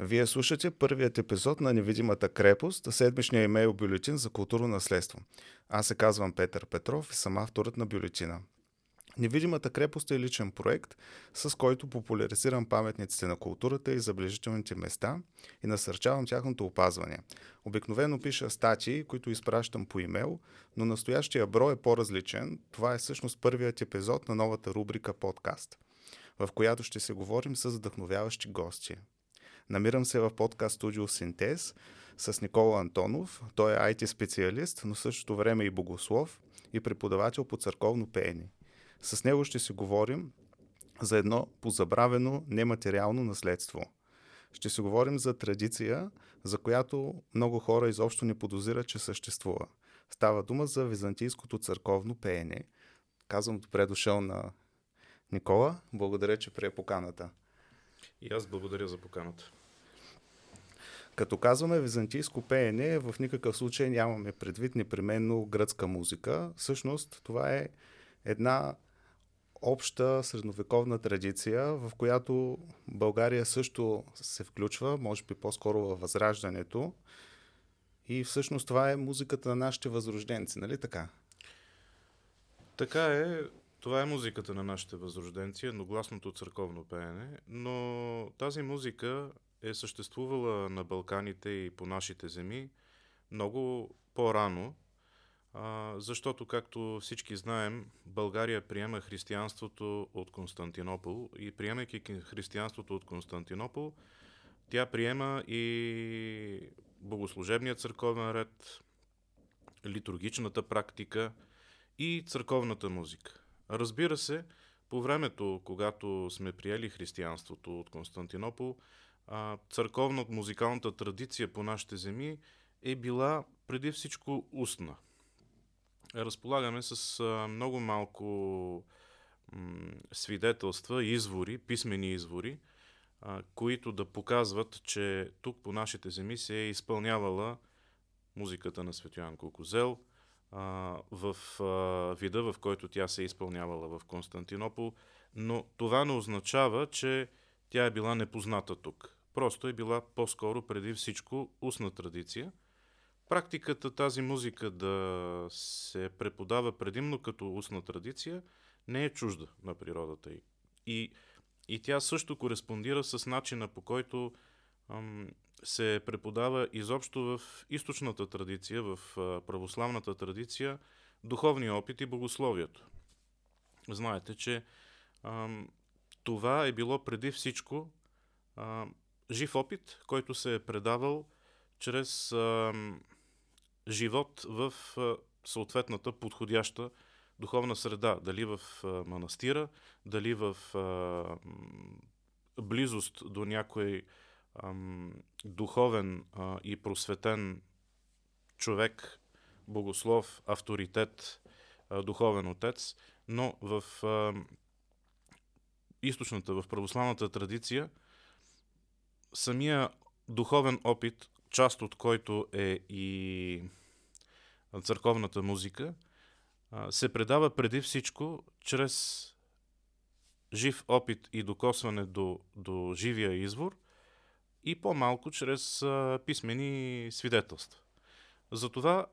Вие слушате първият епизод на Невидимата крепост, седмичния имейл бюлетин за културно наследство. Аз се казвам Петър Петров и съм авторът на бюлетина. Невидимата крепост е личен проект, с който популяризирам паметниците на културата и заближителните места и насърчавам тяхното опазване. Обикновено пиша статии, които изпращам по имейл, но настоящия брой е по-различен. Това е всъщност първият епизод на новата рубрика подкаст, в която ще се говорим с вдъхновяващи гости. Намирам се в подкаст студио Синтез с Никола Антонов. Той е IT специалист, но същото време и богослов и преподавател по църковно пеене. С него ще си говорим за едно позабравено нематериално наследство. Ще си говорим за традиция, за която много хора изобщо не подозират, че съществува. Става дума за византийското църковно пеене. Казвам добре дошъл на Никола. Благодаря, че прие поканата. И аз благодаря за поканата. Като казваме византийско пеене, в никакъв случай нямаме предвид непременно гръцка музика. Всъщност това е една обща средновековна традиция, в която България също се включва, може би по-скоро във възраждането. И всъщност това е музиката на нашите възрожденци, нали така? Така е. Това е музиката на нашите възрожденци, едногласното църковно пеене, но тази музика е съществувала на Балканите и по нашите земи много по-рано, защото, както всички знаем, България приема християнството от Константинопол и приемайки християнството от Константинопол, тя приема и богослужебния църковен ред, литургичната практика и църковната музика. Разбира се, по времето, когато сме приели християнството от Константинопол, църковно-музикалната традиция по нашите земи е била преди всичко устна – разполагаме с много малко свидетелства, извори, писмени извори, които да показват, че тук по нашите земи се е изпълнявала музиката на Светоян Кокозел в вида, в който тя се е изпълнявала в Константинопол, но това не означава, че тя е била непозната тук. Просто е била по-скоро преди всичко устна традиция – Практиката тази музика да се преподава предимно като устна традиция не е чужда на природата й. И, и тя също кореспондира с начина по който ам, се преподава изобщо в източната традиция, в а, православната традиция, духовния опит и богословието. Знаете, че ам, това е било преди всичко ам, жив опит, който се е предавал чрез ам, живот в съответната подходяща духовна среда. Дали в манастира, дали в близост до някой духовен и просветен човек, богослов, авторитет, духовен отец, но в източната, в православната традиция, самия духовен опит, част от който е и църковната музика, се предава преди всичко чрез жив опит и докосване до, до живия извор и по-малко чрез писмени свидетелства. Затова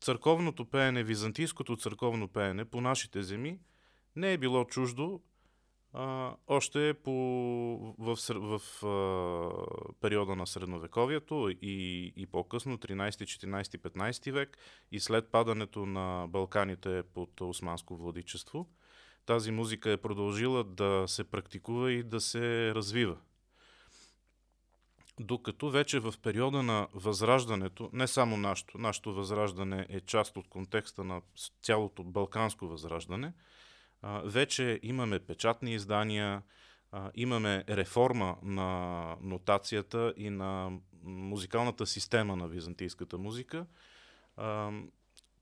църковното пеене, византийското църковно пеене по нашите земи не е било чуждо още по, в, в, в а, периода на средновековието и, и по-късно, 13, 14, 15 век и след падането на Балканите под османско владичество, тази музика е продължила да се практикува и да се развива. Докато вече в периода на възраждането, не само нашето, нашето възраждане е част от контекста на цялото балканско възраждане – вече имаме печатни издания, имаме реформа на нотацията и на музикалната система на византийската музика.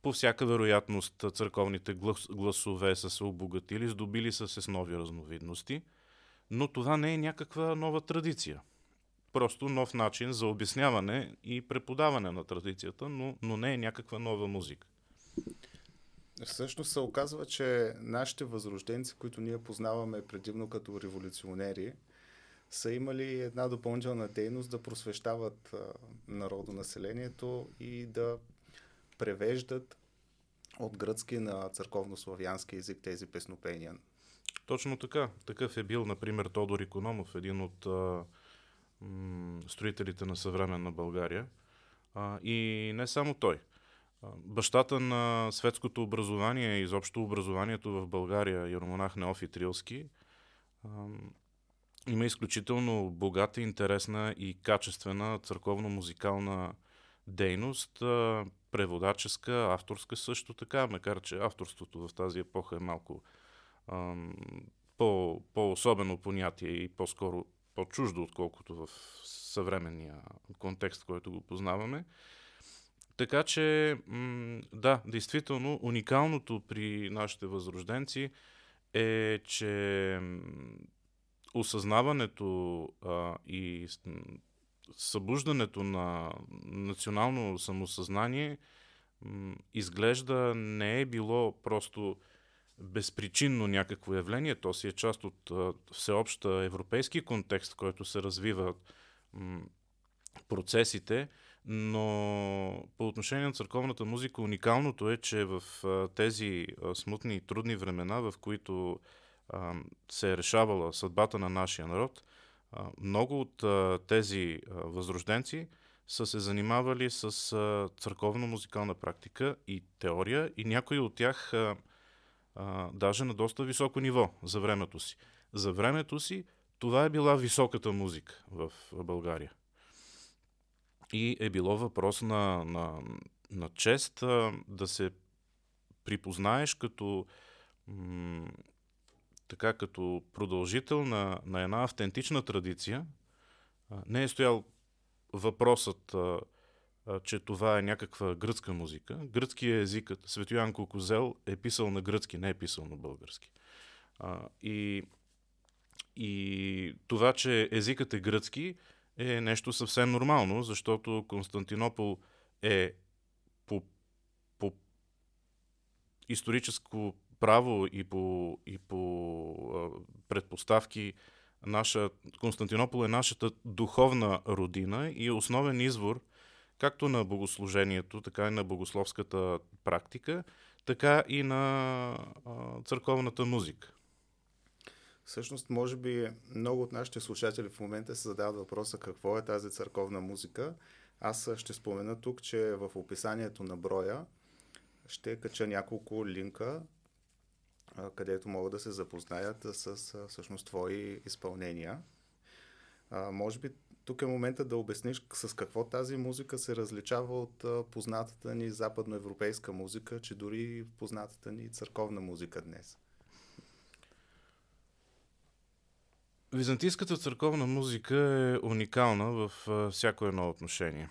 По всяка вероятност църковните гласове са се обогатили, здобили са се с нови разновидности, но това не е някаква нова традиция. Просто нов начин за обясняване и преподаване на традицията, но, но не е някаква нова музика. Всъщност се оказва, че нашите възрожденци, които ние познаваме предимно като революционери, са имали една допълнителна дейност да просвещават народонаселението и да превеждат от гръцки на църковнославянски език тези песнопения. Точно така. Такъв е бил, например, Тодор Икономов, един от а, м- строителите на съвременна България. А, и не само той. Бащата на светското образование и изобщо образованието в България, Яромонах Неофи Трилски, има изключително богата, интересна и качествена църковно-музикална дейност, преводаческа, авторска също така, макар че авторството в тази епоха е малко по, по-особено понятие и по-скоро по-чуждо, отколкото в съвременния контекст, който го познаваме. Така че, м- да, действително, уникалното при нашите възрожденци е, че осъзнаването а, и събуждането на национално самосъзнание м, изглежда не е било просто безпричинно някакво явление, то си е част от а, всеобща европейски контекст, който се развива м, процесите, но по отношение на църковната музика уникалното е, че в тези смутни и трудни времена, в които се е решавала съдбата на нашия народ, много от тези възрожденци са се занимавали с църковно-музикална практика и теория и някои от тях даже на доста високо ниво за времето си. За времето си това е била високата музика в България. И е било въпрос на, на, на чест да се припознаеш като м- така като продължител на, на една автентична традиция, не е стоял въпросът, а, а, че това е някаква гръцка музика. Гръцки е езикът. Светоян Кокозел е писал на гръцки, не е писал на български. А, и, и това, че езикът е гръцки, е нещо съвсем нормално, защото Константинопол е по, по историческо право и по, и по предпоставки наша, Константинопол е нашата духовна родина и е основен извор както на богослужението, така и на богословската практика, така и на църковната музика. Всъщност, може би много от нашите слушатели в момента се задават въпроса какво е тази църковна музика. Аз ще спомена тук, че в описанието на броя ще кача няколко линка където могат да се запознаят с всъщност твои изпълнения. А, може би тук е момента да обясниш с какво тази музика се различава от познатата ни западноевропейска музика, че дори познатата ни църковна музика днес. Византийската църковна музика е уникална в всяко едно отношение.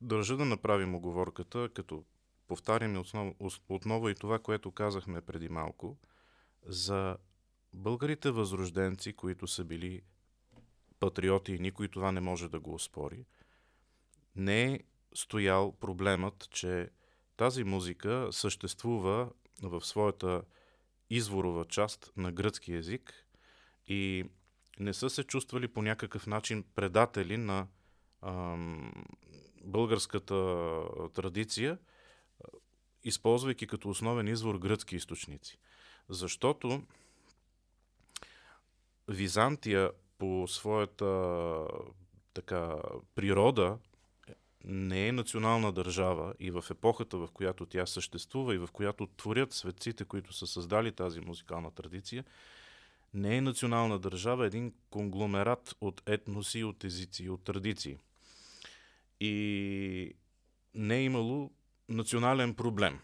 Държа да направим оговорката, като повтаряме основ, отново и това, което казахме преди малко, за българите възрожденци, които са били патриоти и никой това не може да го оспори, не е стоял проблемът, че тази музика съществува в своята изворова част на гръцки язик и не са се чувствали по някакъв начин предатели на ам, българската традиция, използвайки като основен извор гръцки източници. Защото Византия по своята така, природа не е национална държава и в епохата, в която тя съществува и в която творят светците, които са създали тази музикална традиция, не е национална държава, един конгломерат от етноси, от езици от традиции. И не е имало национален проблем.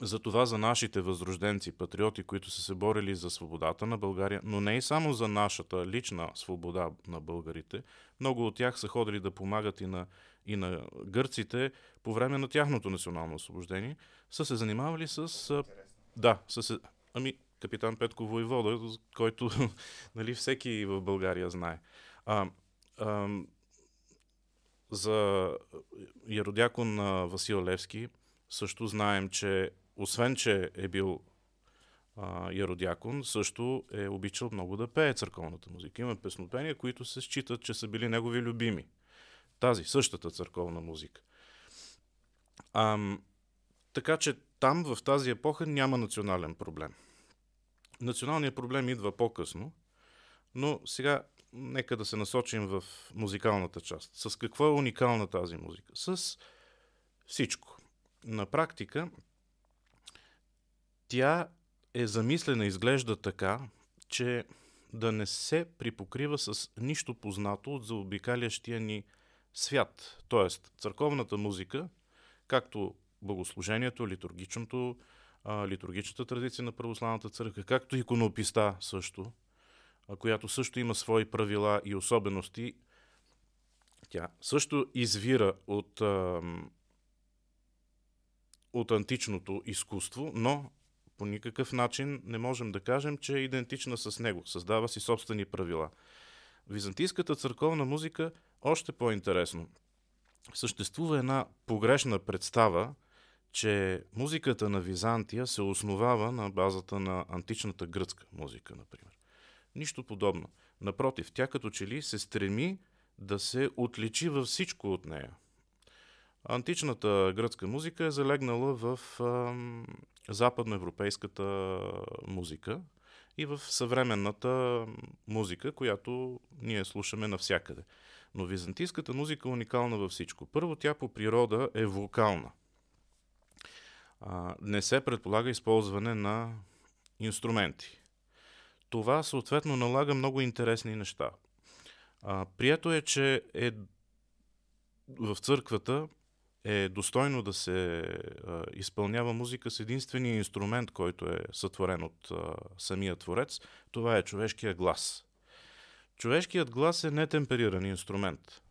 Затова за нашите възрожденци, патриоти, които са се борили за свободата на България, но не и само за нашата лична свобода на българите, много от тях са ходили да помагат и на, и на гърците по време на тяхното национално освобождение, са се занимавали с... Интересно. Да, са се... Ами, капитан Петко Войвода, който нали, всеки в България знае. А, а, за Яродякон Васил Левски също знаем, че освен, че е бил а, Яродякон също е обичал много да пее църковната музика. Има песнопения, които се считат, че са били негови любими. Тази, същата църковна музика. Ам, така че там, в тази епоха, няма национален проблем. Националният проблем идва по-късно, но сега нека да се насочим в музикалната част. С какво е уникална тази музика? С всичко. На практика, тя е замислена, изглежда така, че да не се припокрива с нищо познато от заобикалящия ни свят. Тоест, църковната музика, както богослужението, литургичното, литургичната традиция на православната църква, както иконописта също, която също има свои правила и особености. Тя също извира от, от античното изкуство, но по никакъв начин не можем да кажем, че е идентична с него. Създава си собствени правила. Византийската църковна музика още по-интересно. Съществува една погрешна представа, че музиката на Византия се основава на базата на античната гръцка музика, например. Нищо подобно. Напротив, тя като че ли се стреми да се отличи във всичко от нея. Античната гръцка музика е залегнала в а, западноевропейската музика и в съвременната музика, която ние слушаме навсякъде. Но византийската музика е уникална във всичко. Първо, тя по природа е вокална. А, не се предполага използване на инструменти. Това съответно налага много интересни неща. А, прието е, че е в църквата е достойно да се а, изпълнява музика с единствения инструмент, който е сътворен от а, самия творец. Това е човешкия глас. Човешкият глас е нетемпериран инструмент.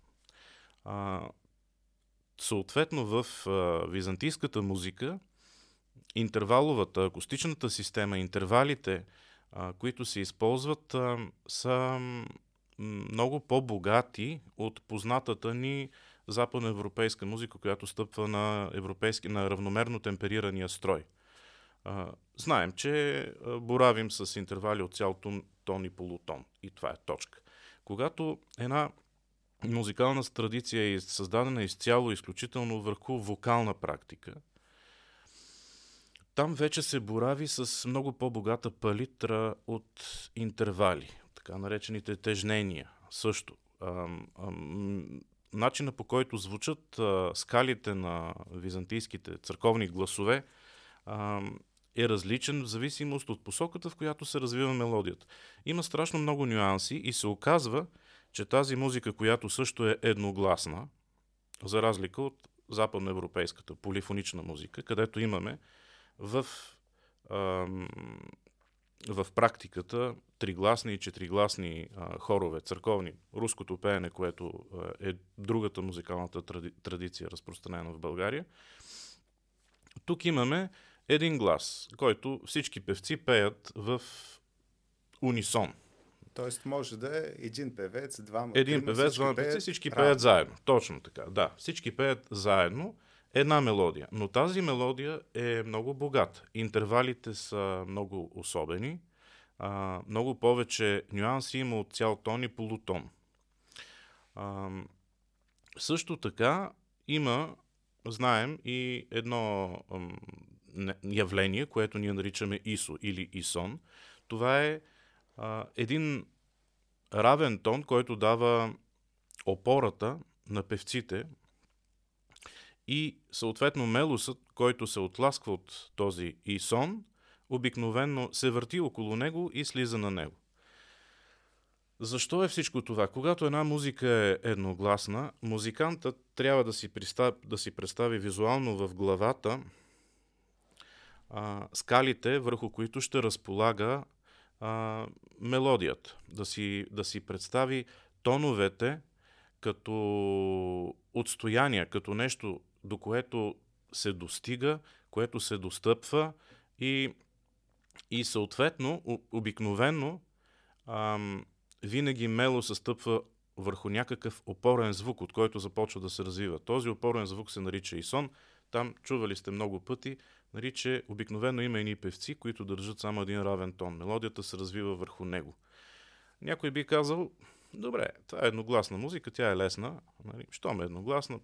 А, съответно в а, византийската музика интерваловата, акустичната система, интервалите, а, които се използват, а, са много по-богати от познатата ни западноевропейска музика, която стъпва на, европейски, на равномерно темперирания строй. А, знаем, че боравим с интервали от цял тон, тон и полутон. И това е точка. Когато една музикална традиция е създадена изцяло изключително върху вокална практика, там вече се борави с много по-богата палитра от интервали, така наречените тежнения също. Начина по който звучат скалите на византийските църковни гласове е различен в зависимост от посоката, в която се развива мелодията. Има страшно много нюанси и се оказва, че тази музика, която също е едногласна, за разлика от западноевропейската полифонична музика, където имаме в, ам, в практиката тригласни и четиригласни а, хорове, църковни, руското пеене, което а, е другата музикалната тради, традиция, разпространена в България. Тук имаме един глас, който всички певци пеят в унисон. Тоест може да е един певец, двама Един певец, двама певци, всички пеят заедно. Точно така, да. Всички пеят заедно една мелодия. Но тази мелодия е много богата. Интервалите са много особени а, много повече нюанси има от цял тон и полутон. А, също така има, знаем, и едно ам, явление, което ние наричаме ИСО или ИСОН. Това е а, един равен тон, който дава опората на певците и съответно мелусът, който се отласква от този ИСОН – обикновенно се върти около него и слиза на него. Защо е всичко това? Когато една музика е едногласна, музикантът трябва да си, пристав, да си представи визуално в главата а, скалите, върху които ще разполага а, мелодията. Да си, да си представи тоновете като отстояние, като нещо, до което се достига, което се достъпва и и съответно, обикновено, ам, винаги мело се стъпва върху някакъв опорен звук, от който започва да се развива. Този опорен звук се нарича исон. Там чували сте много пъти, нали, че обикновено има едни певци, които държат само един равен тон. Мелодията се развива върху него. Някой би казал, добре, това е едногласна музика, тя е лесна. Нали, щом е едногласна,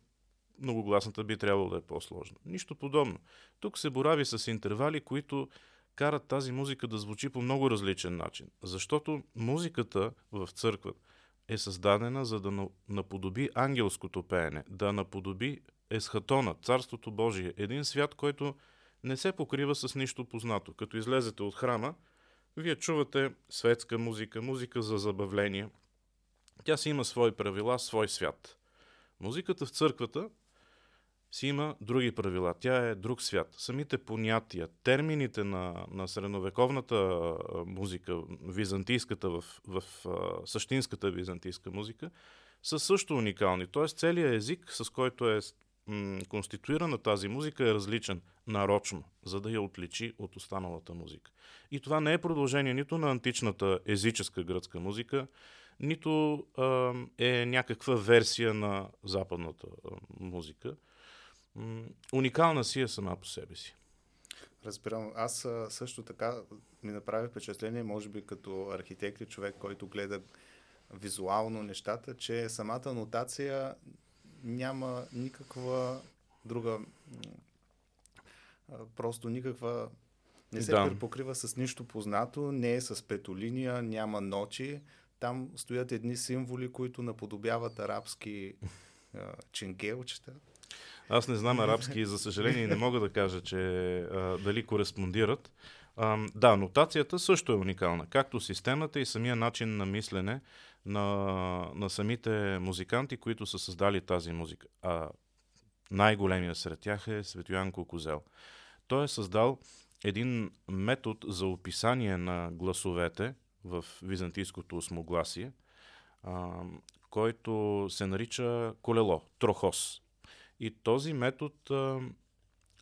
многогласната би трябвало да е по-сложна. Нищо подобно. Тук се борави с интервали, които карат тази музика да звучи по много различен начин. Защото музиката в църквата е създадена за да наподоби ангелското пеене, да наподоби есхатона, Царството Божие, един свят, който не се покрива с нищо познато. Като излезете от храма, вие чувате светска музика, музика за забавление. Тя си има свои правила, свой свят. Музиката в църквата си има други правила. Тя е друг свят. Самите понятия, термините на, на средновековната музика, византийската в, в същинската византийска музика, са също уникални. Тоест целият език, с който е конституирана тази музика, е различен нарочно, за да я отличи от останалата музика. И това не е продължение нито на античната езическа гръцка музика, нито е някаква версия на западната а, уникална си е сама по себе си. Разбирам. Аз също така ми направи впечатление, може би като архитект и човек, който гледа визуално нещата, че самата нотация няма никаква друга просто никаква не се да. припокрива с нищо познато, не е с петолиния, няма ночи. Там стоят едни символи, които наподобяват арабски ченгелчета. Аз не знам арабски и за съжаление не мога да кажа, че а, дали кореспондират. А, да, нотацията също е уникална. Както системата и самия начин на мислене на, на самите музиканти, които са създали тази музика. А най-големия сред тях е Светоян Кокозел. Той е създал един метод за описание на гласовете в византийското осмогласие, а, който се нарича колело, трохос. И този метод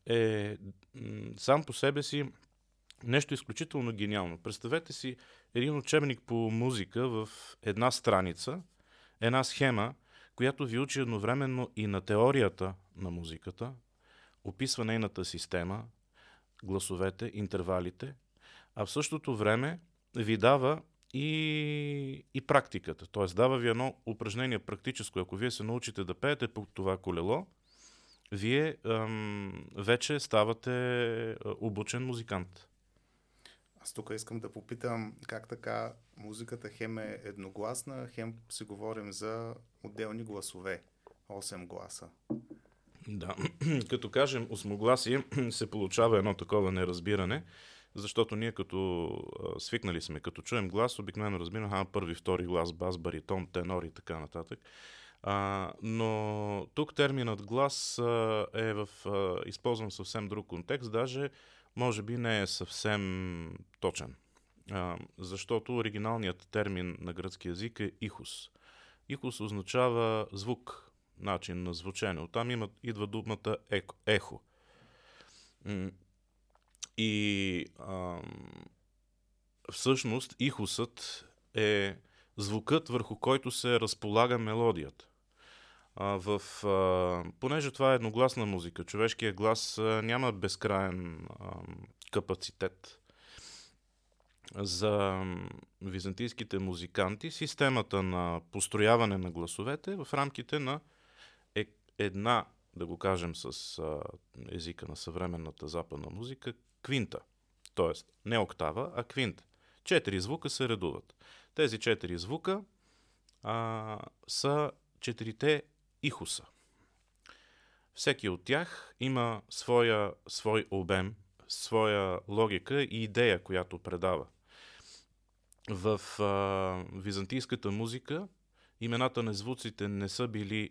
е сам по себе си нещо изключително гениално. Представете си един учебник по музика в една страница, една схема, която ви учи едновременно и на теорията на музиката, описва нейната система, гласовете, интервалите, а в същото време ви дава и, и практиката. Т.е. дава ви едно упражнение практическо. Ако вие се научите да пеете по това колело, вие ам, вече ставате обучен музикант. Аз тук искам да попитам как така музиката хем е едногласна, хем си говорим за отделни гласове. 8 гласа. Да, като кажем осмогласие, се получава едно такова неразбиране, защото ние като а, свикнали сме, като чуем глас, обикновено разбираме, а, първи, втори глас, бас, баритон, тенор и така нататък. А, но тук терминът глас а, е в, а, използван съвсем друг контекст, даже може би не е съвсем точен. А, защото оригиналният термин на гръцки язик е ихус. Ихус означава звук, начин на звучение. Оттам има, идва думата еко. ехо. И а, всъщност ихусът е звукът, върху който се разполага мелодията. А, в, а, понеже това е едногласна музика, човешкият глас а, няма безкраен а, капацитет. За византийските музиканти системата на построяване на гласовете е в рамките на е, една, да го кажем с а, езика на съвременната западна музика, квинта. Тоест, не октава, а квинта. Четири звука се редуват. Тези четири звука а, са четирите ихуса. Всеки от тях има своя, свой обем, своя логика и идея, която предава. В а, византийската музика имената на звуците не са били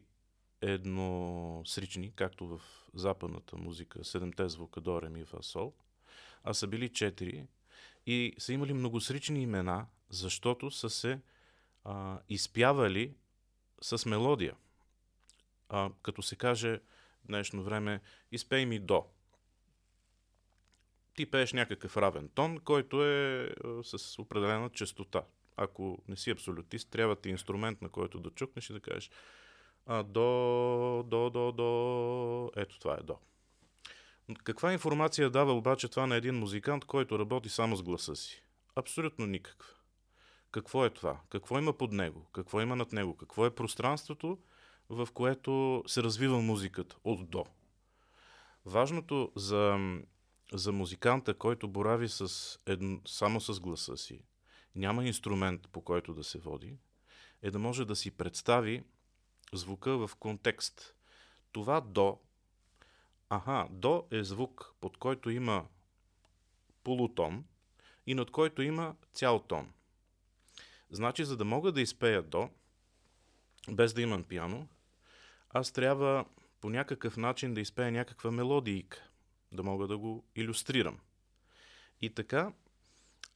едносрични, както в западната музика, седемте звука до, ре, ми, фа, сол, а са били четири и са имали многосрични имена, защото са се а, изпявали с мелодия а, като се каже днешно време, изпей ми до. Ти пееш някакъв равен тон, който е а, с определена частота. Ако не си абсолютист, трябва ти инструмент, на който да чукнеш и да кажеш а, до, до, до, до, ето това е до. Каква информация дава обаче това на един музикант, който работи само с гласа си? Абсолютно никаква. Какво е това? Какво има под него? Какво има над него? Какво е пространството, в което се развива музиката от до? Важното за, за музиканта, който борави с едно, само с гласа си, няма инструмент по който да се води, е да може да си представи звука в контекст. Това до, аха, до е звук, под който има полутон и над който има цял тон. Значи, за да мога да изпея до, без да имам пиано, аз трябва по някакъв начин да изпея някаква мелодийка, да мога да го иллюстрирам. И така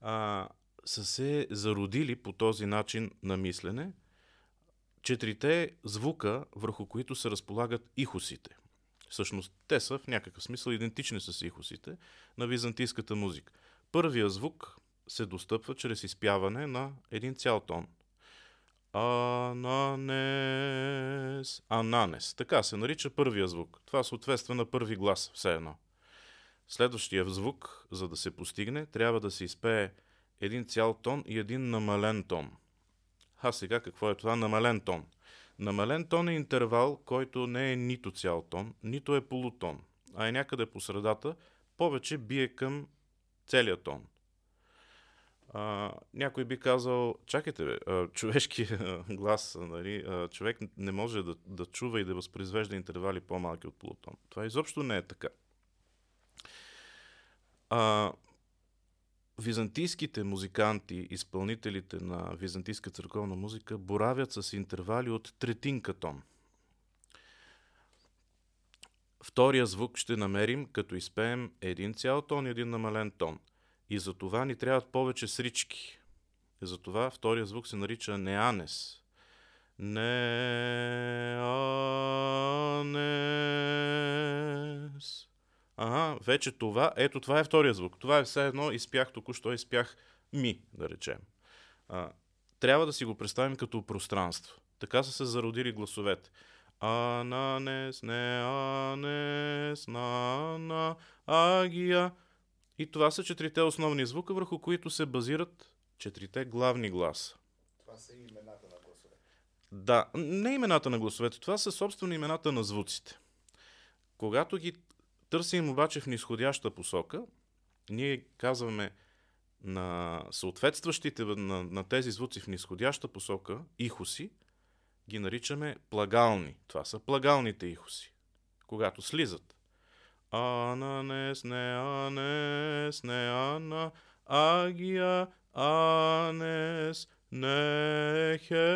а, са се зародили по този начин на мислене четирите звука, върху които се разполагат ихосите. Всъщност, те са в някакъв смисъл идентични с ихосите на византийската музика. Първия звук се достъпва чрез изпяване на един цял тон. Ананес. Ананес. Така се нарича първия звук. Това съответства на първи глас, все едно. Следващия звук, за да се постигне, трябва да се изпее един цял тон и един намален тон. А сега какво е това намален тон? Намален тон е интервал, който не е нито цял тон, нито е полутон, а е някъде по средата, повече бие към целият тон. А, някой би казал, чакайте, бе, човешки глас, нали, човек не може да, да чува и да възпроизвежда интервали по-малки от полутон. Това изобщо не е така. А, византийските музиканти, изпълнителите на византийска църковна музика, боравят с интервали от третинка тон. Втория звук ще намерим, като изпеем един цял тон и един намален тон. И за това ни трябват повече срички. И за това втория звук се нарича неанес. Неанес. Ага, вече това, ето това е втория звук. Това е все едно, изпях току-що, изпях ми, да речем. А, трябва да си го представим като пространство. Така са се зародили гласовете. Ананес, не анес, на, на, агия. И това са четирите основни звука, върху които се базират четирите главни гласа. Това са имената на гласовете. Да, не имената на гласовете, това са собствено имената на звуците. Когато ги Търсим обаче в нисходяща посока. Ние казваме на съответстващите на, на тези звуци в нисходяща посока, ихоси, ги наричаме плагални. Това са плагалните ихоси. Когато слизат. Ананес, не анес, не ана, агия, анес, не хе,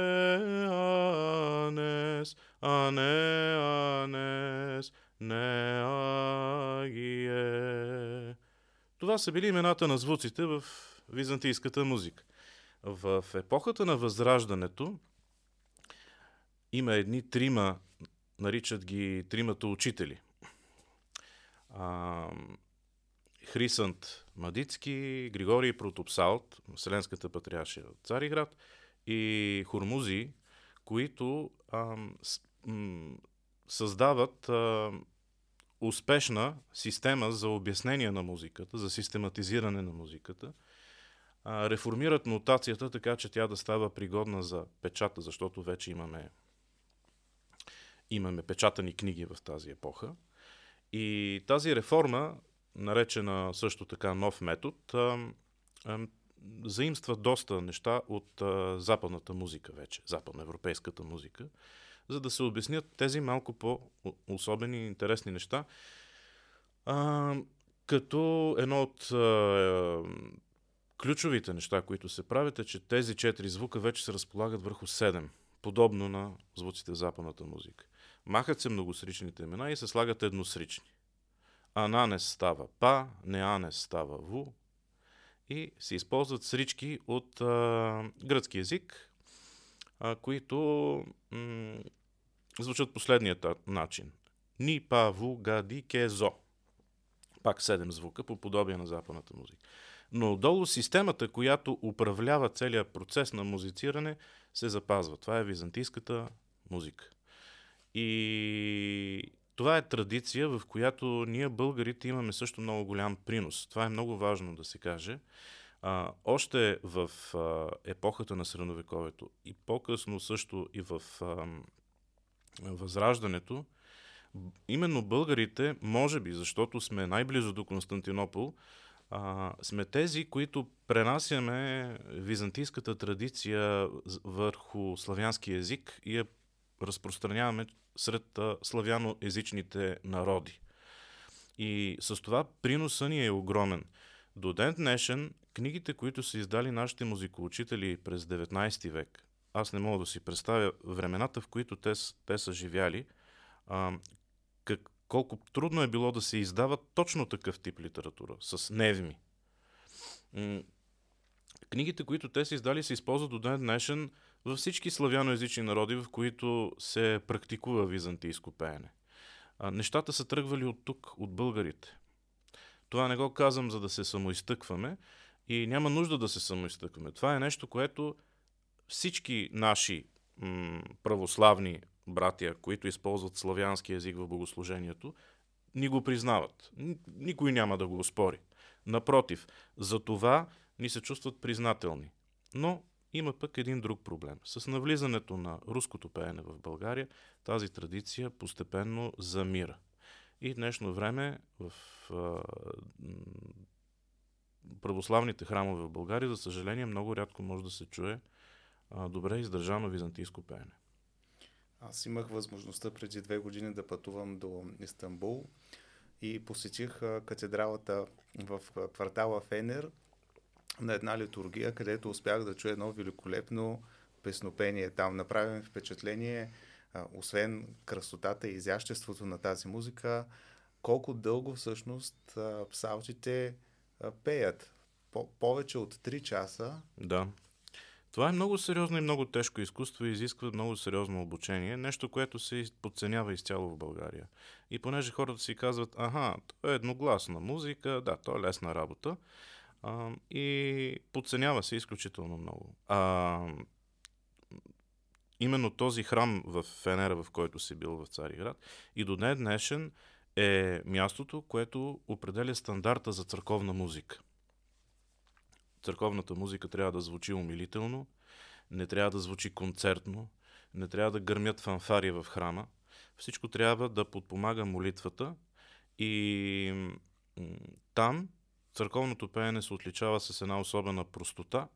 анес, ане, анес, не агие. Това са били имената на звуците в византийската музика. В епохата на Възраждането има едни трима, наричат ги тримата учители. А, Хрисант Мадицки, Григорий Протопсалт, Вселенската патриаршия от Цариград и Хурмузи, които а, с, м, създават а, успешна система за обяснение на музиката, за систематизиране на музиката, а, реформират нотацията така, че тя да става пригодна за печата, защото вече имаме, имаме печатани книги в тази епоха. И тази реформа, наречена също така нов метод, заимства доста неща от западната музика вече, западноевропейската музика за да се обяснят тези малко по-особени и интересни неща. Като едно от ключовите неща, които се правят е, че тези четири звука вече се разполагат върху седем, подобно на звуците в западната музика. Махат се многосричните имена и се слагат едносрични. Ананес става па, неанес става ву и се използват срички от а, гръцки язик, а, които м- звучат последният начин. Ни, па, ву, га, ди. Пак седем звука, по подобие на западната музика. Но отдолу системата, която управлява целият процес на музициране, се запазва. Това е византийската музика. И това е традиция, в която ние българите имаме също много голям принос. Това е много важно да се каже. А, още в а, епохата на средновековието и по-късно също и в а, Възраждането, именно българите, може би, защото сме най-близо до Константинопол, а, сме тези, които пренасяме византийската традиция върху славянски език и я разпространяваме сред славяноязичните народи. И с това приноса ни е огромен. До ден днешен, книгите, които са издали нашите музикоучители през 19 век, аз не мога да си представя времената, в които те, те са живяли, а, как, колко трудно е било да се издава точно такъв тип литература, с невми. Книгите, които те са издали, се използват до ден днешен във всички славяноязични народи, в които се практикува византийско пеене. Нещата са тръгвали от тук, от българите. Това не го казвам, за да се самоизтъкваме и няма нужда да се самоизтъкваме. Това е нещо, което всички наши м- православни братия, които използват славянски язик в богослужението, ни го признават. Никой няма да го спори. Напротив, за това ни се чувстват признателни. Но има пък един друг проблем. С навлизането на руското пеене в България, тази традиция постепенно замира. И днешно време в а, православните храмове в България, за съжаление, много рядко може да се чуе а, добре издържано византийско пеене. Аз имах възможността преди две години да пътувам до Истанбул и посетих катедралата в квартала Фенер на една литургия, където успях да чуя едно великолепно песнопение. Там направим впечатление, освен красотата и изяществото на тази музика, колко дълго всъщност псалтите пеят. повече от 3 часа. Да. Това е много сериозно и много тежко изкуство и изисква много сериозно обучение. Нещо, което се подценява изцяло в България. И понеже хората си казват, аха, то е едногласна музика, да, то е лесна работа. А, и подценява се изключително много. А, именно този храм в Фенера, в който си бил в Цариград, и до днес днешен е мястото, което определя стандарта за църковна музика църковната музика трябва да звучи умилително, не трябва да звучи концертно, не трябва да гърмят фанфари в храма. Всичко трябва да подпомага молитвата и там църковното пеене се отличава с една особена простота,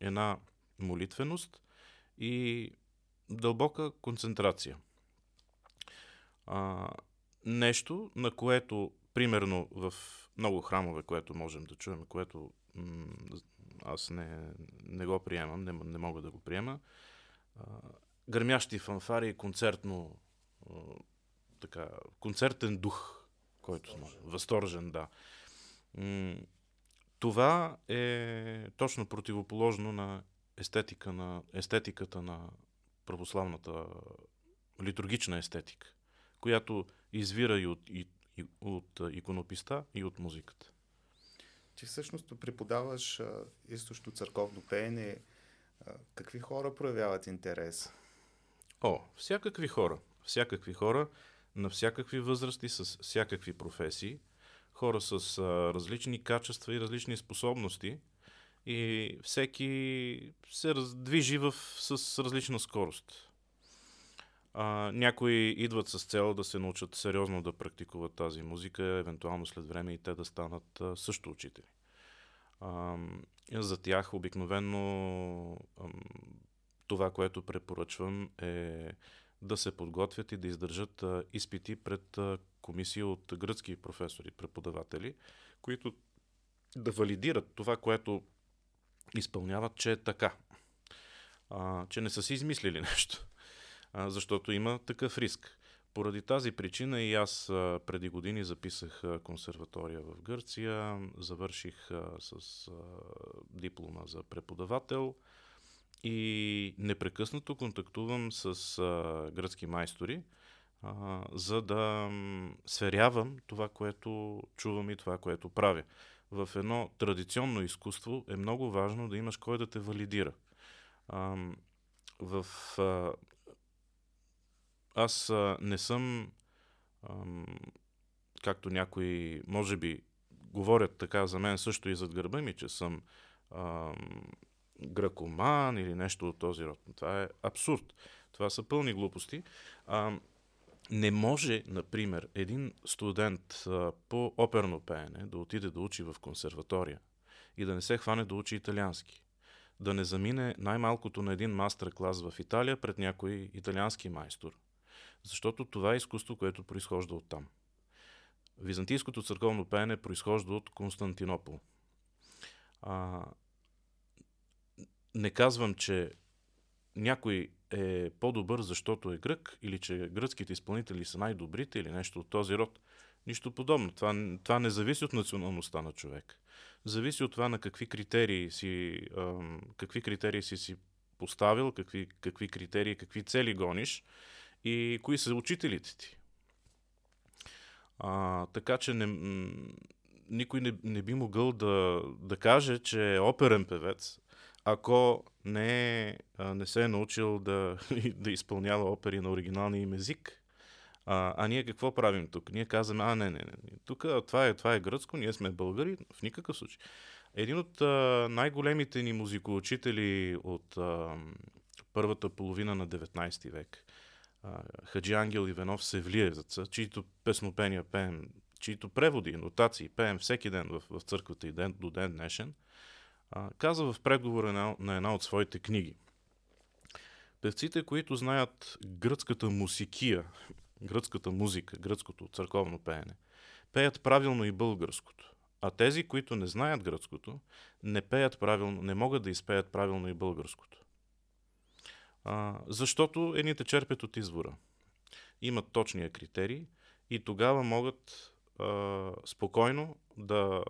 една молитвеност и дълбока концентрация. А, нещо, на което, примерно в много храмове, което можем да чуем, което аз не, не го приемам, не, не мога да го приема. гърмящи фанфари, концертно, така, концертен дух, който сме. Възторжен, да. Това е точно противоположно на, естетика на естетиката на православната литургична естетика, която извира и от, и, и от иконописта, и от музиката. Ти всъщност преподаваш източно църковно пеене. Какви хора проявяват интерес? О, всякакви хора. Всякакви хора на всякакви възрасти, с всякакви професии. Хора с а, различни качества и различни способности. И всеки се раздвижи в, с различна скорост. А, някои идват с цел да се научат сериозно да практикуват тази музика, евентуално след време и те да станат а, също учители. А, за тях обикновено това, което препоръчвам е да се подготвят и да издържат а, изпити пред а, комисия от гръцки професори, преподаватели, които да валидират това, което изпълняват, че е така. А, че не са си измислили нещо а, защото има такъв риск. Поради тази причина и аз а, преди години записах а, консерватория в Гърция, завърших а, с а, диплома за преподавател и непрекъснато контактувам с а, гръцки майстори, а, за да сверявам това, което чувам и това, което правя. В едно традиционно изкуство е много важно да имаш кой да те валидира. А, в а, аз а, не съм ам, както някои, може би, говорят така за мен също и зад гърба ми, че съм ам, гракоман или нещо от този род. Това е абсурд. Това са пълни глупости. Ам, не може, например, един студент а, по оперно пеене да отиде да учи в консерватория и да не се хване да учи италиански. Да не замине най-малкото на един мастер-клас в Италия пред някой италиански майстор. Защото това е изкуство, което произхожда от там. Византийското църковно пеене произхожда от Константинопол. А, не казвам, че някой е по-добър, защото е грък, или че гръцките изпълнители са най-добрите, или нещо от този род. Нищо подобно. Това, това не зависи от националността на човек. Зависи от това на какви критерии си, ам, какви критерии си си поставил, какви, какви критерии, какви цели гониш и кои са учителите ти. А, така че не, никой не, не би могъл да, да каже, че е оперен певец, ако не, не се е научил да, да изпълнява опери на оригиналния им език. А, а ние какво правим тук? Ние казваме, а не, не, не, тук това е, това е гръцко, ние сме българи, в никакъв случай. Един от а, най-големите ни музикоучители от а, първата половина на 19 век, а, Хаджи Ангел Иванов Севлиевеца, чието песнопения пеем, чието преводи, нотации пеем всеки ден в, в църквата и ден, до ден днешен – а, каза в преговора на, на една от своите книги. Певците, които знаят гръцката мусикия, гръцката музика, гръцкото църковно пеене, пеят правилно и българското. А тези, които не знаят гръцкото, не пеят правилно, не могат да изпеят правилно и българското. А, защото едните черпят от извора. Имат точния критерий и тогава могат а, спокойно да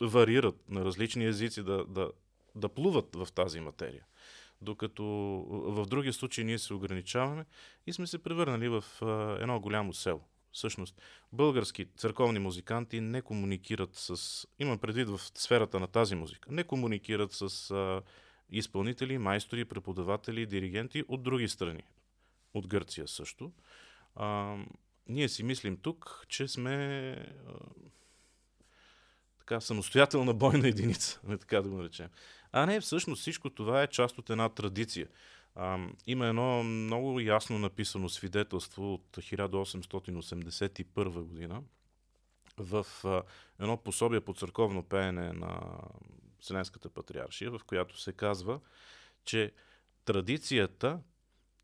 варират на различни езици, да, да, да плуват в тази материя. Докато в други случаи ние се ограничаваме и сме се превърнали в едно голямо село. Всъщност, български църковни музиканти не комуникират с... Имам предвид в сферата на тази музика. Не комуникират с а, изпълнители, майстори, преподаватели, диригенти от други страни. От Гърция също. А, ние си мислим тук, че сме а, така, самостоятелна бойна единица, не така да го наречем. А не, всъщност всичко това е част от една традиция. А, има едно много ясно написано свидетелство от 1881 година в а, едно пособие по църковно пеене на Вселенската патриаршия, в която се казва, че традицията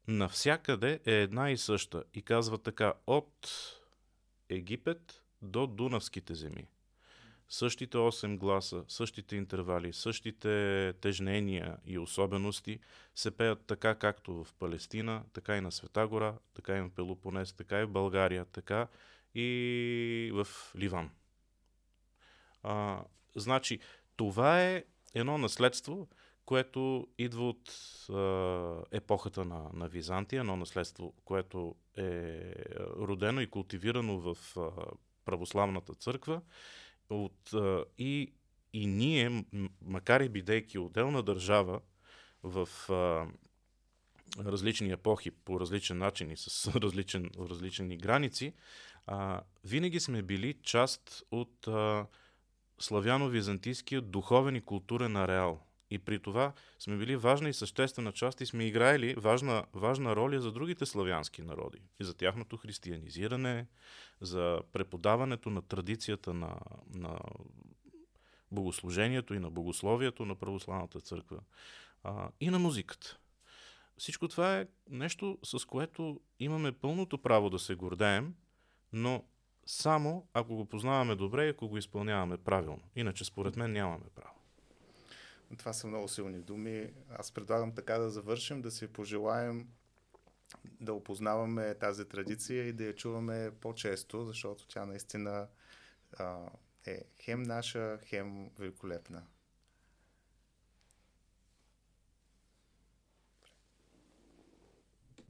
навсякъде е една и съща. И казва така, от Египет до Дунавските земи същите 8 гласа, същите интервали, същите тежнения и особености се пеят така както в Палестина, така и на Света гора, така и на Пелопонес, така и в България, така и в Ливан. А, значи, това е едно наследство, което идва от а, епохата на, на Византия, едно наследство, което е родено и култивирано в а, православната църква от, и, и ние, макар и бидейки отделна държава в а, различни епохи, по различен начин и с различен, различни граници, а, винаги сме били част от славяно-византийския духовен и културен ареал. И при това сме били важна и съществена част и сме играели важна, важна роля за другите славянски народи. И за тяхното християнизиране, за преподаването на традицията на, на богослужението и на богословието на православната църква а, и на музиката. Всичко това е нещо, с което имаме пълното право да се гордеем, но само ако го познаваме добре и ако го изпълняваме правилно. Иначе, според мен, нямаме право. Това са много силни думи. Аз предлагам така да завършим, да си пожелаем да опознаваме тази традиция и да я чуваме по-често, защото тя наистина а, е хем наша, хем великолепна.